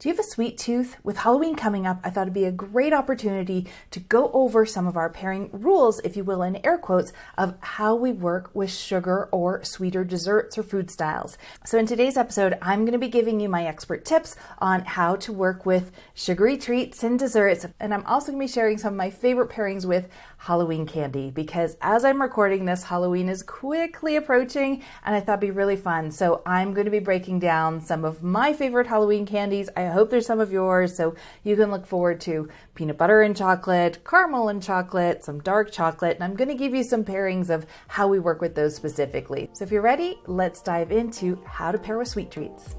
Do you have a sweet tooth? With Halloween coming up, I thought it'd be a great opportunity to go over some of our pairing rules, if you will, in air quotes, of how we work with sugar or sweeter desserts or food styles. So, in today's episode, I'm going to be giving you my expert tips on how to work with sugary treats and desserts. And I'm also going to be sharing some of my favorite pairings with Halloween candy because as I'm recording this, Halloween is quickly approaching and I thought it'd be really fun. So, I'm going to be breaking down some of my favorite Halloween candies. I hope there's some of yours so you can look forward to peanut butter and chocolate, caramel and chocolate, some dark chocolate, and I'm going to give you some pairings of how we work with those specifically. So if you're ready, let's dive into how to pair with sweet treats.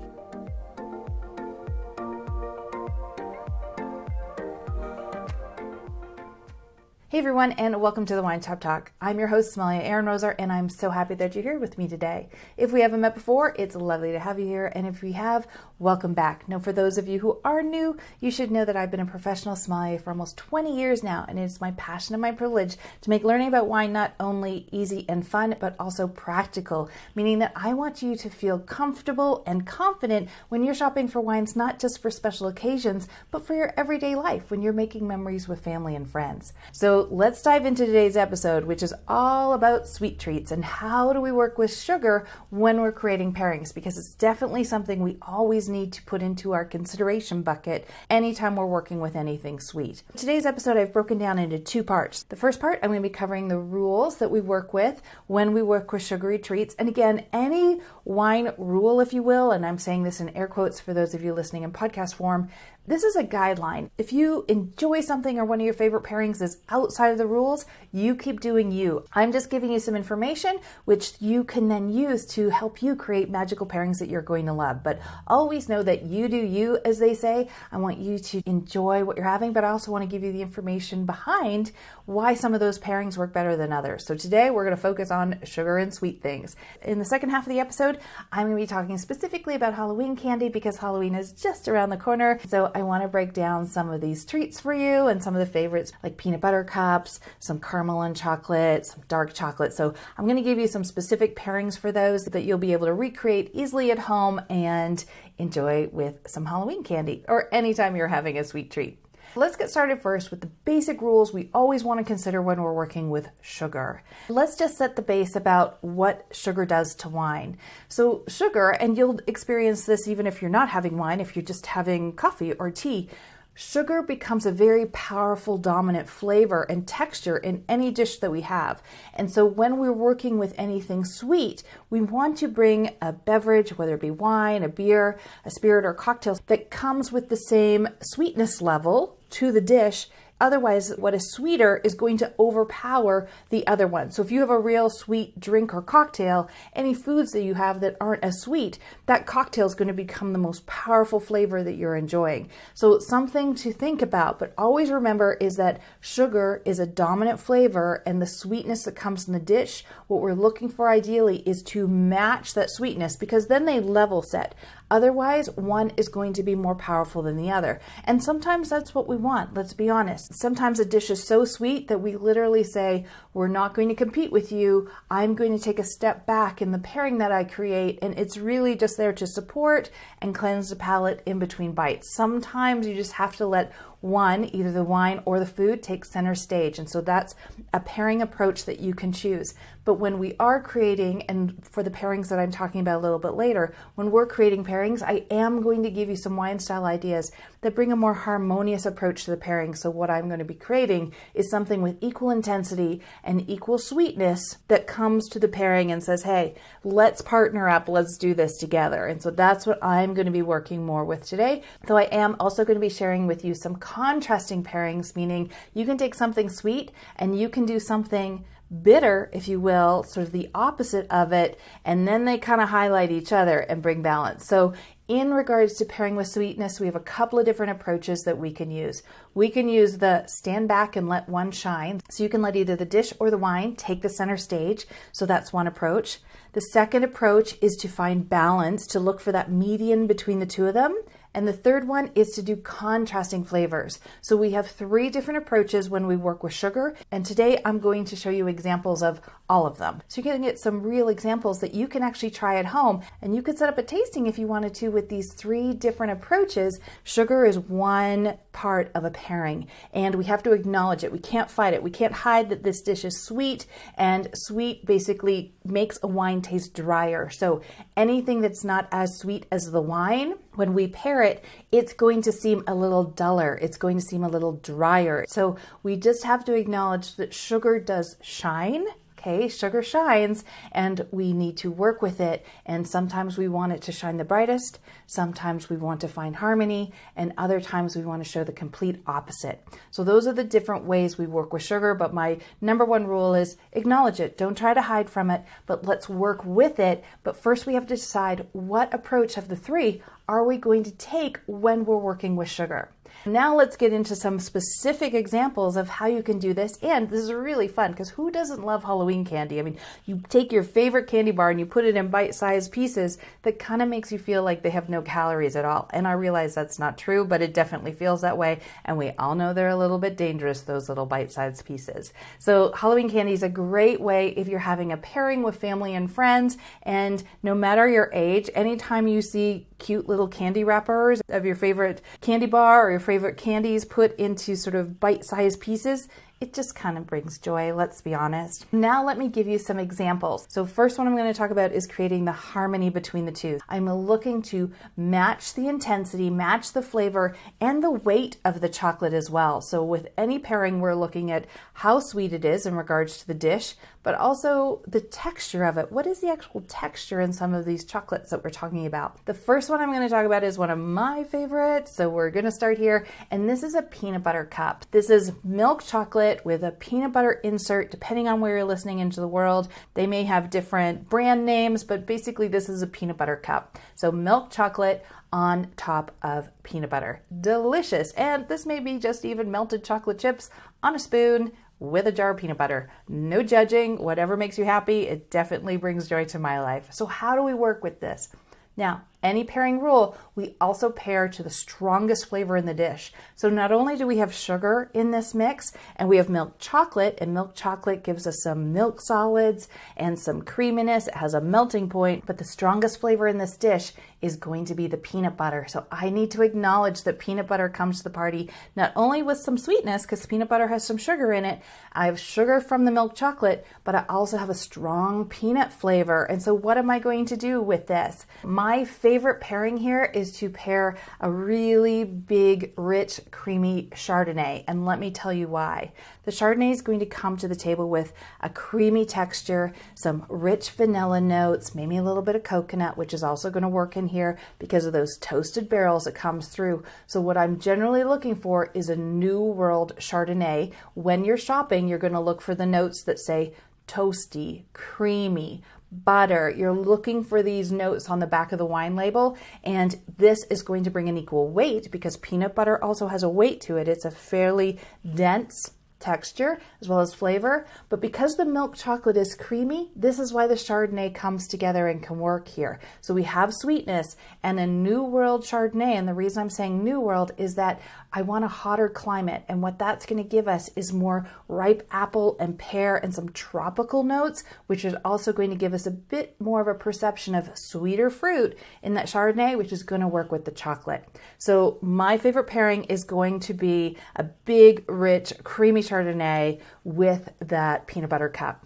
Hey everyone, and welcome to the Wine Shop Talk. I'm your host, Sommelier Erin Roser, and I'm so happy that you're here with me today. If we haven't met before, it's lovely to have you here, and if we have, welcome back. Now, for those of you who are new, you should know that I've been a professional sommelier for almost 20 years now, and it's my passion and my privilege to make learning about wine not only easy and fun, but also practical, meaning that I want you to feel comfortable and confident when you're shopping for wines, not just for special occasions, but for your everyday life when you're making memories with family and friends. So, let's dive into today's episode, which is all about sweet treats and how do we work with sugar when we're creating pairings, because it's definitely something we always need to put into our consideration bucket anytime we're working with anything sweet. Today's episode I've broken down into two parts. The first part, I'm going to be covering the rules that we work with when we work with sugary treats. And again, any wine rule, if you will, and I'm saying this in air quotes for those of you listening in podcast form, this is a guideline. If you enjoy something or one of your favorite pairings is outside of the rules, you keep doing you. I'm just giving you some information which you can then use to help you create magical pairings that you're going to love. But always know that you do you, as they say. I want you to enjoy what you're having, but I also want to give you the information behind why some of those pairings work better than others. So today we're going to focus on sugar and sweet things. In the second half of the episode, I'm going to be talking specifically about Halloween candy because Halloween is just around the corner. So I want to break down some of these treats for you and some of the favorites like peanut butter cups, some caramel and chocolate, some dark chocolate. So I'm going to give you some specific pairings for those that you'll be able to recreate easily at home and enjoy with some Halloween candy or anytime you're having a sweet treat. Let's get started first with the basic rules we always want to consider when we're working with sugar. Let's just set the base about what sugar does to wine. So, sugar, and you'll experience this even if you're not having wine, if you're just having coffee or tea, Sugar becomes a very powerful dominant flavor and texture in any dish that we have. And so when we're working with anything sweet, we want to bring a beverage, whether it be wine, a beer, a spirit, or cocktail, that comes with the same sweetness level to the dish Otherwise, what is sweeter is going to overpower the other one. So if you have a real sweet drink or cocktail, any foods that you have that aren't as sweet, that cocktail is going to become the most powerful flavor that you're enjoying. So something to think about, but always remember is that sugar is a dominant flavor and the sweetness that comes in the dish, what we're looking for ideally is to match that sweetness because then they level set. Otherwise, one is going to be more powerful than the other. And sometimes that's what we want, let's be honest. Sometimes a dish is so sweet that we literally say, We're not going to compete with you. I'm going to take a step back in the pairing that I create. And it's really just there to support and cleanse the palate in between bites. Sometimes you just have to let one, either the wine or the food, takes center stage. And so that's a pairing approach that you can choose. But when we are creating, and for the pairings that I'm talking about a little bit later, when we're creating pairings, I am going to give you some wine style ideas that bring a more harmonious approach to the pairing. So, what I'm going to be creating is something with equal intensity and equal sweetness that comes to the pairing and says, hey, let's partner up, let's do this together. And so, that's what I'm going to be working more with today. Though I am also going to be sharing with you some contrasting pairings, meaning you can take something sweet and you can do something bitter, if you will, sort of the opposite of it, and then they kind of highlight each other and bring balance. So, in regards to pairing with sweetness, we have a couple of different approaches that we can use. We can use the stand back and let one shine. So, you can let either the dish or the wine take the center stage. So, that's one approach. The second approach is to find balance, to look for that median between the two of them And the third one is to do contrasting flavors. So we have three different approaches when we work with sugar. And today I'm going to show you examples of all of them. So you're going to get some real examples that you can actually try at home. And you could set up a tasting if you wanted to with these three different approaches. Sugar is one part of a pairing, and we have to acknowledge it. We can't fight it. We can't hide that this dish is sweet, and sweet basically makes a wine taste drier. So anything that's not as sweet as the wine, when we pair it, it's going to seem a little duller. It's going to seem a little drier. So we just have to acknowledge that sugar does shine Okay, sugar shines and we need to work with it. And sometimes we want it to shine the brightest, sometimes we want to find harmony, and other times we want to show the complete opposite. So, those are the different ways we work with sugar. But my number one rule is acknowledge it. Don't try to hide from it, but let's work with it. But first, we have to decide what approach of the three are we going to take when we're working with sugar. Now let's get into some specific examples of how you can do this. And this is really fun because who doesn't love Halloween candy? I mean, you take your favorite candy bar and you put it in bite sized pieces that kind of makes you feel like they have no calories at all. And I realize that's not true, but it definitely feels that way. And we all know they're a little bit dangerous, those little bite sized pieces. So, Halloween candy is a great way if you're having a pairing with family and friends. And no matter your age, anytime you see cute little candy wrappers of your favorite candy bar or your favorite candies put into sort of bite sized pieces it just kind of brings joy, let's be honest. Now, let me give you some examples. So, first one I'm going to talk about is creating the harmony between the two. I'm looking to match the intensity, match the flavor, and the weight of the chocolate as well. So, with any pairing, we're looking at how sweet it is in regards to the dish, but also the texture of it. What is the actual texture in some of these chocolates that we're talking about? The first one I'm going to talk about is one of my favorites. So, we're going to start here, and this is a peanut butter cup. This is milk chocolate with a peanut butter insert, depending on where you're listening into the world. They may have different brand names, but basically, this is a peanut butter cup. So, milk chocolate on top of peanut butter. Delicious. And this may be just even melted chocolate chips on a spoon with a jar of peanut butter. No judging, whatever makes you happy, it definitely brings joy to my life. So, how do we work with this? Now, any pairing rule, we also pair to the strongest flavor in the dish. So not only do we have sugar in this mix, and we have milk chocolate, and milk chocolate gives us some milk solids and some creaminess. It has a melting point, but the strongest flavor in this dish is going to be the peanut butter. So I need to acknowledge that peanut butter comes to the party not only with some sweetness, because peanut butter has some sugar in it. I have sugar from the milk chocolate, but I also have a strong peanut flavor. And so what am I going to do with this? My favorite favorite pairing here is to pair a really big, rich, creamy Chardonnay. And let me tell you why. The Chardonnay is going to come to the table with a creamy texture, some rich vanilla notes, maybe a little bit of coconut, which is also going to work in here because of those toasted barrels that comes through. So what I'm generally looking for is a New World Chardonnay. When you're shopping, you're going to look for the notes that say toasty, creamy, butter. You're looking for these notes on the back of the wine label, and this is going to bring an equal weight because peanut butter also has a weight to it. It's a fairly dense texture as well as flavor. But because the milk chocolate is creamy, this is why the Chardonnay comes together and can work here. So we have sweetness and a New World Chardonnay. And the reason I'm saying New World is that I want a hotter climate. And what that's going to give us is more ripe apple and pear and some tropical notes, which is also going to give us a bit more of a perception of sweeter fruit in that Chardonnay, which is going to work with the chocolate. So my favorite pairing is going to be a big, rich, creamy Chardonnay with that peanut butter cup.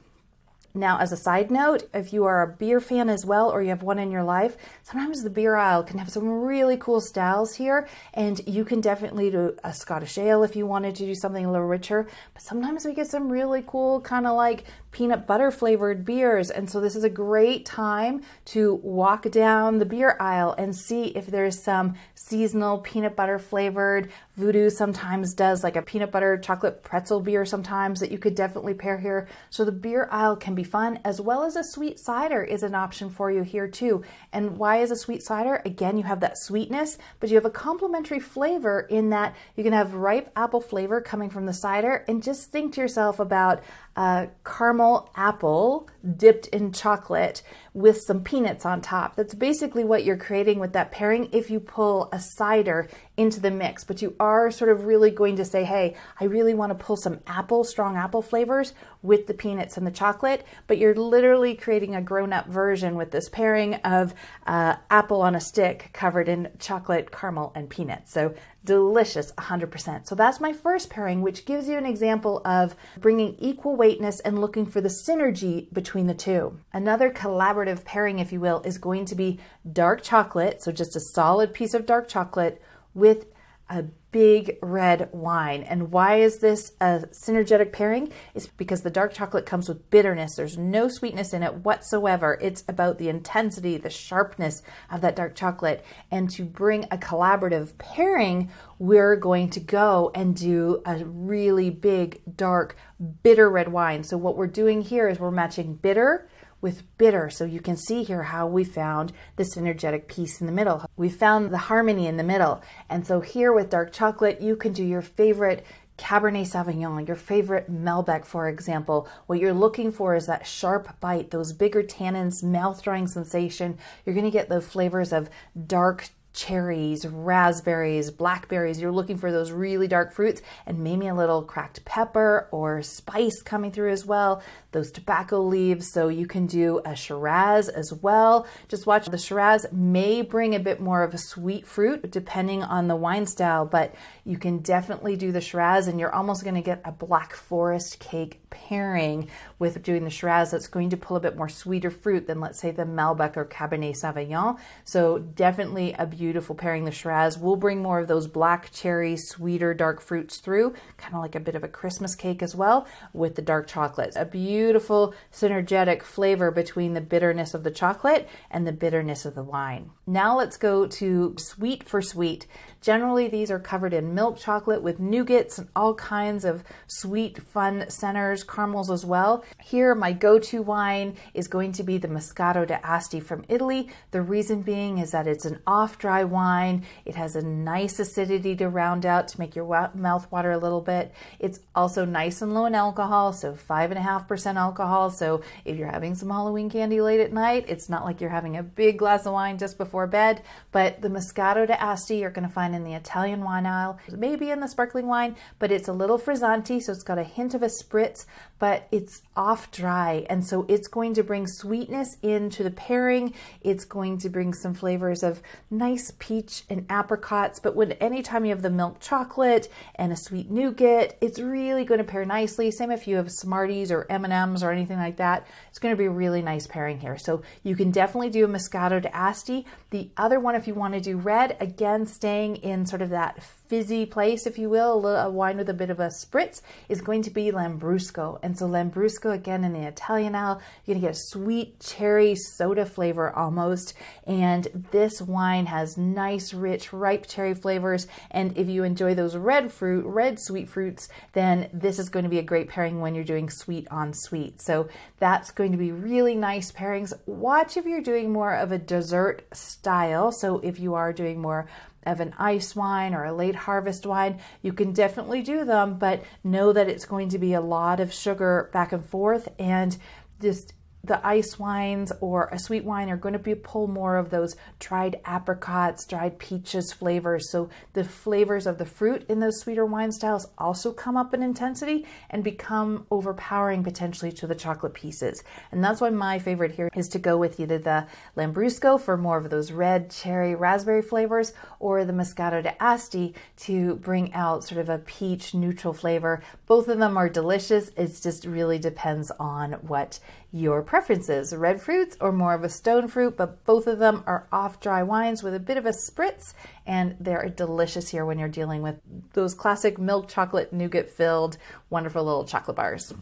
Now, as a side note, if you are a beer fan as well or you have one in your life, sometimes the beer aisle can have some really cool styles here, and you can definitely do a Scottish ale if you wanted to do something a little richer. But sometimes we get some really cool, kind of like peanut butter flavored beers. And so this is a great time to walk down the beer aisle and see if there's some seasonal peanut butter flavored. Voodoo sometimes does like a peanut butter chocolate pretzel beer sometimes that you could definitely pair here. So the beer aisle can be fun as well as a sweet cider is an option for you here too. And why is a sweet cider? Again, you have that sweetness, but you have a complementary flavor in that you can have ripe apple flavor coming from the cider and just think to yourself about a caramel apple dipped in chocolate with some peanuts on top. That's basically what you're creating with that pairing if you pull a cider into the mix. But you are sort of really going to say, hey, I really want to pull some apple, strong apple flavors with the peanuts and the chocolate. But you're literally creating a grown up version with this pairing of uh, apple on a stick covered in chocolate, caramel, and peanuts. So delicious 100%. So that's my first pairing, which gives you an example of bringing equal weightness and looking for the synergy between the two. Another collaborative pairing, if you will, is going to be dark chocolate, so just a solid piece of dark chocolate with a big red wine. And why is this a synergetic pairing? It's because the dark chocolate comes with bitterness. There's no sweetness in it whatsoever. It's about the intensity, the sharpness of that dark chocolate. And to bring a collaborative pairing, we're going to go and do a really big, dark, bitter red wine. So, what we're doing here is we're matching bitter with bitter. So you can see here how we found this energetic piece in the middle. We found the harmony in the middle. And so here with dark chocolate, you can do your favorite Cabernet Sauvignon, your favorite Malbec, for example, what you're looking for is that sharp bite, those bigger tannins, mouth drying sensation. You're going to get the flavors of dark cherries, raspberries, blackberries. You're looking for those really dark fruits and maybe a little cracked pepper or spice coming through as well. Those tobacco leaves. So you can do a Shiraz as well. Just watch the Shiraz may bring a bit more of a sweet fruit depending on the wine style, but you can definitely do the Shiraz and you're almost going to get a black forest cake pairing with doing the Shiraz that's going to pull a bit more sweeter fruit than let's say the Malbec or Cabernet Sauvignon. So definitely a beautiful pairing. The Shiraz will bring more of those black cherry, sweeter, dark fruits through, kind of like a bit of a Christmas cake as well with the dark chocolate. A beautiful synergetic flavor between the bitterness of the chocolate and the bitterness of the wine. Now let's go to sweet for sweet. Generally, these are covered in milk chocolate with nougats and all kinds of sweet, fun centers, caramels as well. Here, my go to wine is going to be the Moscato d'Asti from Italy. The reason being is that it's an off dry wine, it has a nice acidity to round out to make your mouth water a little bit. It's also nice and low in alcohol, so 5.5% alcohol. So if you're having some Halloween candy late at night, it's not like you're having a big glass of wine just before bed. But the Moscato d'Asti you're going to find in the Italian wine aisle, maybe in the sparkling wine, but it's a little frizzante, so it's got a hint of a spritz, but it's off dry. And so it's going to bring sweetness into the pairing. It's going to bring some flavors of nice peach and apricots. But when anytime you have the milk chocolate and a sweet nougat, it's really going to pair nicely. Same if you have Smarties or M&Ms or anything like that. It's going to be a really nice pairing here. So you can definitely do a Moscato d'Asti. The other one, if you want to do red, again, staying in sort of that fizzy place, if you will, a, wine with a bit of a spritz, is going to be Lambrusco. And so Lambrusco, again, in the Italian aisle, you're to get a sweet cherry soda flavor almost. And this wine has nice, rich, ripe cherry flavors. And if you enjoy those red fruit, red sweet fruits, then this is going to be a great pairing when you're doing sweet on sweet. So that's going to be really nice pairings. Watch if you're doing more of a dessert style. So if you are doing more of an ice wine or a late harvest wine, you can definitely do them, but know that it's going to be a lot of sugar back and forth and just the ice wines or a sweet wine are going to be pull more of those dried apricots, dried peaches flavors. So the flavors of the fruit in those sweeter wine styles also come up in intensity and become overpowering potentially to the chocolate pieces. And that's why my favorite here is to go with either the Lambrusco for more of those red cherry raspberry flavors or the Moscato d'Asti to bring out sort of a peach neutral flavor. Both of them are delicious. It just really depends on what your preferences red fruits or more of a stone fruit, but both of them are off dry wines with a bit of a spritz, and they're delicious here when you're dealing with those classic milk chocolate nougat filled wonderful little chocolate bars.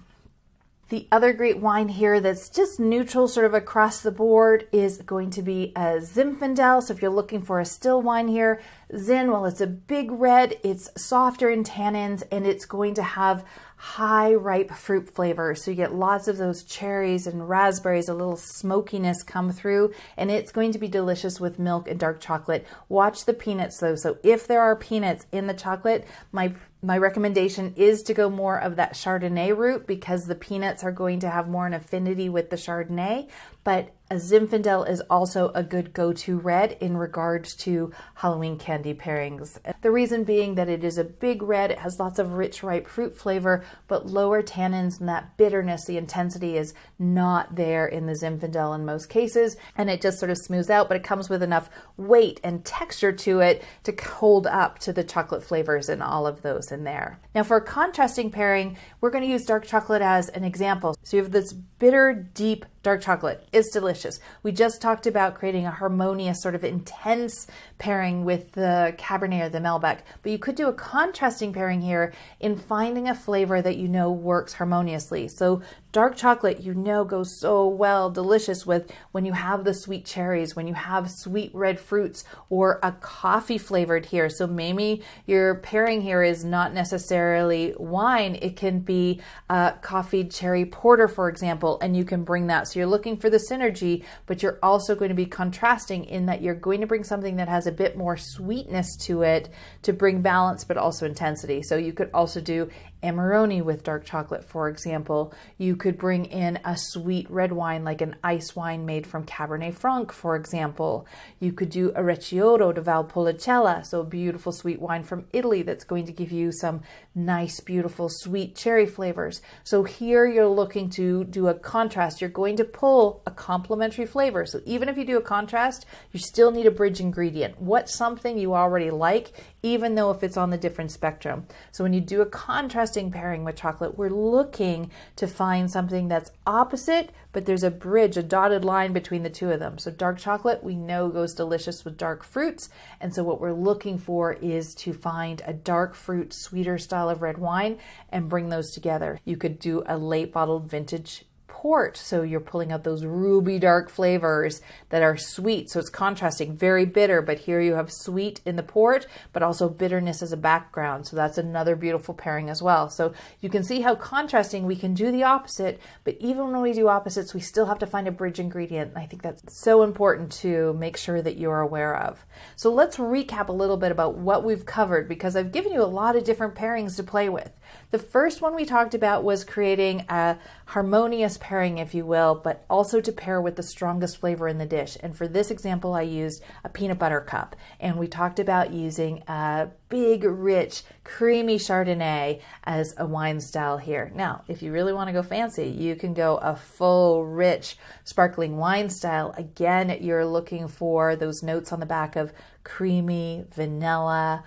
The other great wine here that's just neutral sort of across the board is going to be a Zinfandel. So if you're looking for a still wine here, Zin, well, it's a big red, it's softer in tannins, and it's going to have high ripe fruit flavor. So you get lots of those cherries and raspberries, a little smokiness come through, and it's going to be delicious with milk and dark chocolate. Watch the peanuts though. So if there are peanuts in the chocolate, my my recommendation is to go more of that Chardonnay route because the peanuts are going to have more an affinity with the Chardonnay. But a Zinfandel is also a good go to red in regards to Halloween candy pairings. The reason being that it is a big red, it has lots of rich, ripe fruit flavor, but lower tannins and that bitterness, the intensity is not there in the Zinfandel in most cases, and it just sort of smooths out, but it comes with enough weight and texture to it to hold up to the chocolate flavors and all of those in there. Now, for a contrasting pairing, we're going to use dark chocolate as an example. So you have this bitter, deep dark chocolate. It's delicious. We just talked about creating a harmonious, sort of intense pairing with the Cabernet or the Malbec, but you could do a contrasting pairing here in finding a flavor that you know works harmoniously. So dark chocolate, you know, goes so well, delicious with when you have the sweet cherries, when you have sweet red fruits, or a coffee flavored here. So maybe your pairing here is not necessarily wine, it can be a coffee cherry porter, for example, and you can bring that. So you're looking for the synergy, but you're also going to be contrasting in that you're going to bring something that has a bit more sweetness to it to bring balance, but also intensity. So you could also do Amarone with dark chocolate, for example. You could bring in a sweet red wine like an ice wine made from Cabernet Franc, for example. You could do a Recioto de Valpolicella, so beautiful sweet wine from Italy that's going to give you some nice, beautiful, sweet cherry flavors. So here you're looking to do a contrast. You're going to pull a complementary flavor. So even if you do a contrast, you still need a bridge ingredient. What's something you already like, even though if it's on the different spectrum. So when you do a contrasting pairing with chocolate, we're looking to find something that's opposite, but there's a bridge, a dotted line between the two of them. So dark chocolate we know goes delicious with dark fruits. And so what we're looking for is to find a dark fruit, sweeter style of red wine and bring those together. You could do a late bottled vintage port. So you're pulling out those ruby dark flavors that are sweet. So it's contrasting, very bitter, but here you have sweet in the port, but also bitterness as a background. So that's another beautiful pairing as well. So you can see how contrasting we can do the opposite, but even when we do opposites, we still have to find a bridge ingredient. And I think that's so important to make sure that you're aware of. So let's recap a little bit about what we've covered because I've given you a lot of different pairings to play with. The first one we talked about was creating a harmonious pairing, if you will, but also to pair with the strongest flavor in the dish. And for this example, I used a peanut butter cup. And we talked about using a big, rich, creamy Chardonnay as a wine style here. Now, if you really want to go fancy, you can go a full, rich, sparkling wine style. Again, you're looking for those notes on the back of creamy, vanilla,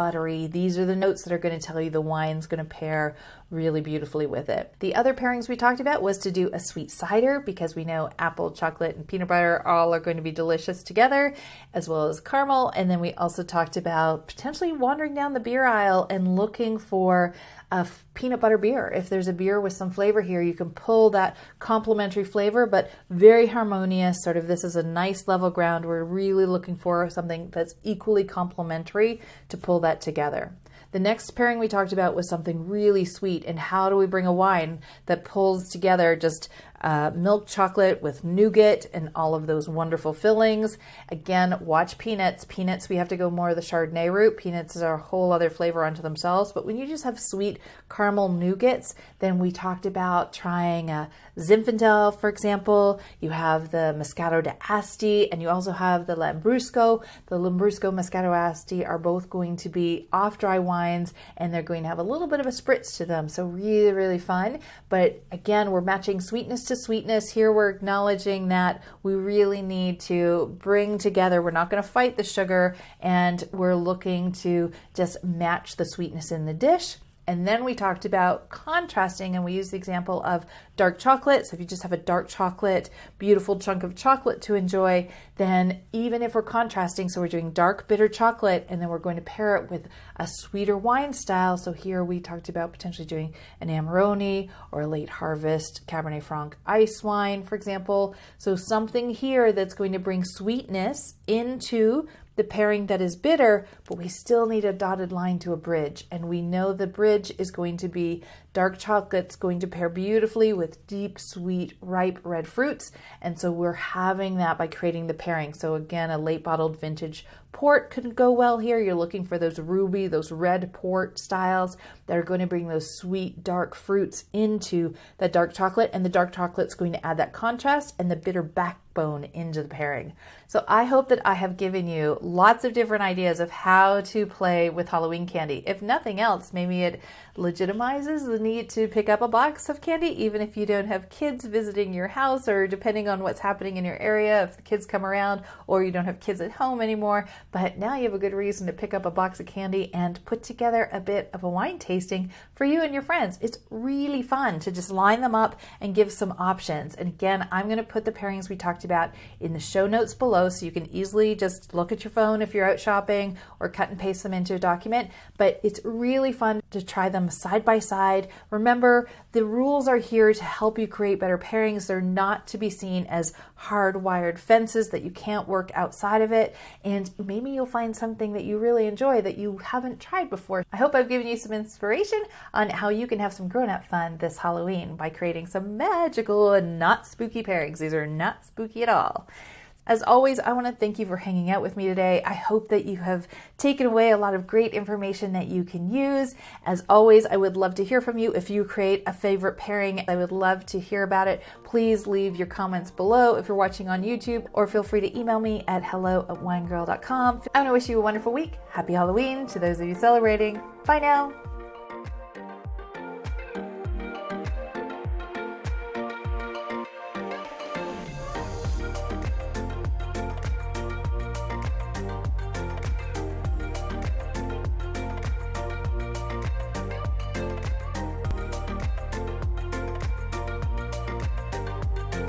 buttery. These are the notes that are going to tell you the wine's going to pair really beautifully with it. The other pairings we talked about was to do a sweet cider because we know apple, chocolate, and peanut butter all are going to be delicious together, as well as caramel. And then we also talked about potentially wandering down the beer aisle and looking for a peanut butter beer. If there's a beer with some flavor here, you can pull that complementary flavor, but very harmonious. Sort of this is a nice level ground. We're really looking for something that's equally complementary to pull that together. The next pairing we talked about was something really sweet, and how do we bring a wine that pulls together just uh, milk chocolate with nougat and all of those wonderful fillings. Again, watch peanuts. Peanuts, we have to go more the Chardonnay route. Peanuts is a whole other flavor unto themselves. But when you just have sweet caramel nougats, then we talked about trying a Zinfandel, for example. You have the Moscato d'Asti, and you also have the Lambrusco. The Lambrusco Moscato d'Asti are both going to be off dry wines, and they're going to have a little bit of a spritz to them. So really, really fun. But again, we're matching sweetness to sweetness. Here we're acknowledging that we really need to bring together, we're not going to fight the sugar, and we're looking to just match the sweetness in the dish. And then we talked about contrasting, and we used the example of dark chocolate. So if you just have a dark chocolate, beautiful chunk of chocolate to enjoy, then even if we're contrasting, so we're doing dark bitter chocolate, and then we're going to pair it with a sweeter wine style. So here we talked about potentially doing an Amarone or a late harvest Cabernet Franc ice wine, for example. So something here that's going to bring sweetness into the pairing that is bitter, but we still need a dotted line to a bridge. And we know the bridge is going to be dark chocolate's going to pair beautifully with deep, sweet, ripe red fruits. And so we're having that by creating the pairing. So again, a late bottled vintage Port could go well here. You're looking for those ruby, those red port styles that are going to bring those sweet, dark fruits into that dark chocolate. And the dark chocolate's going to add that contrast and the bitter backbone into the pairing. So I hope that I have given you lots of different ideas of how to play with Halloween candy. If nothing else, maybe it legitimizes the need to pick up a box of candy, even if you don't have kids visiting your house or depending on what's happening in your area, if the kids come around or you don't have kids at home anymore. But now you have a good reason to pick up a box of candy and put together a bit of a wine tasting for you and your friends. It's really fun to just line them up and give some options. And again, I'm going to put the pairings we talked about in the show notes below so you can easily just look at your phone if you're out shopping or cut and paste them into a document. But it's really fun to try them side by side. Remember, the rules are here to help you create better pairings. They're not to be seen as hardwired fences that you can't work outside of it. And maybe you'll find something that you really enjoy that you haven't tried before. I hope I've given you some inspiration on how you can have some grown up fun this Halloween by creating some magical and not spooky pairings. These are not spooky at all. As always, I want to thank you for hanging out with me today. I hope that you have taken away a lot of great information that you can use. As always, I would love to hear from you. If you create a favorite pairing, I would love to hear about it. Please leave your comments below if you're watching on YouTube, or feel free to email me at hello at winegirl.com. I want to wish you a wonderful week. Happy Halloween to those of you celebrating. Bye now.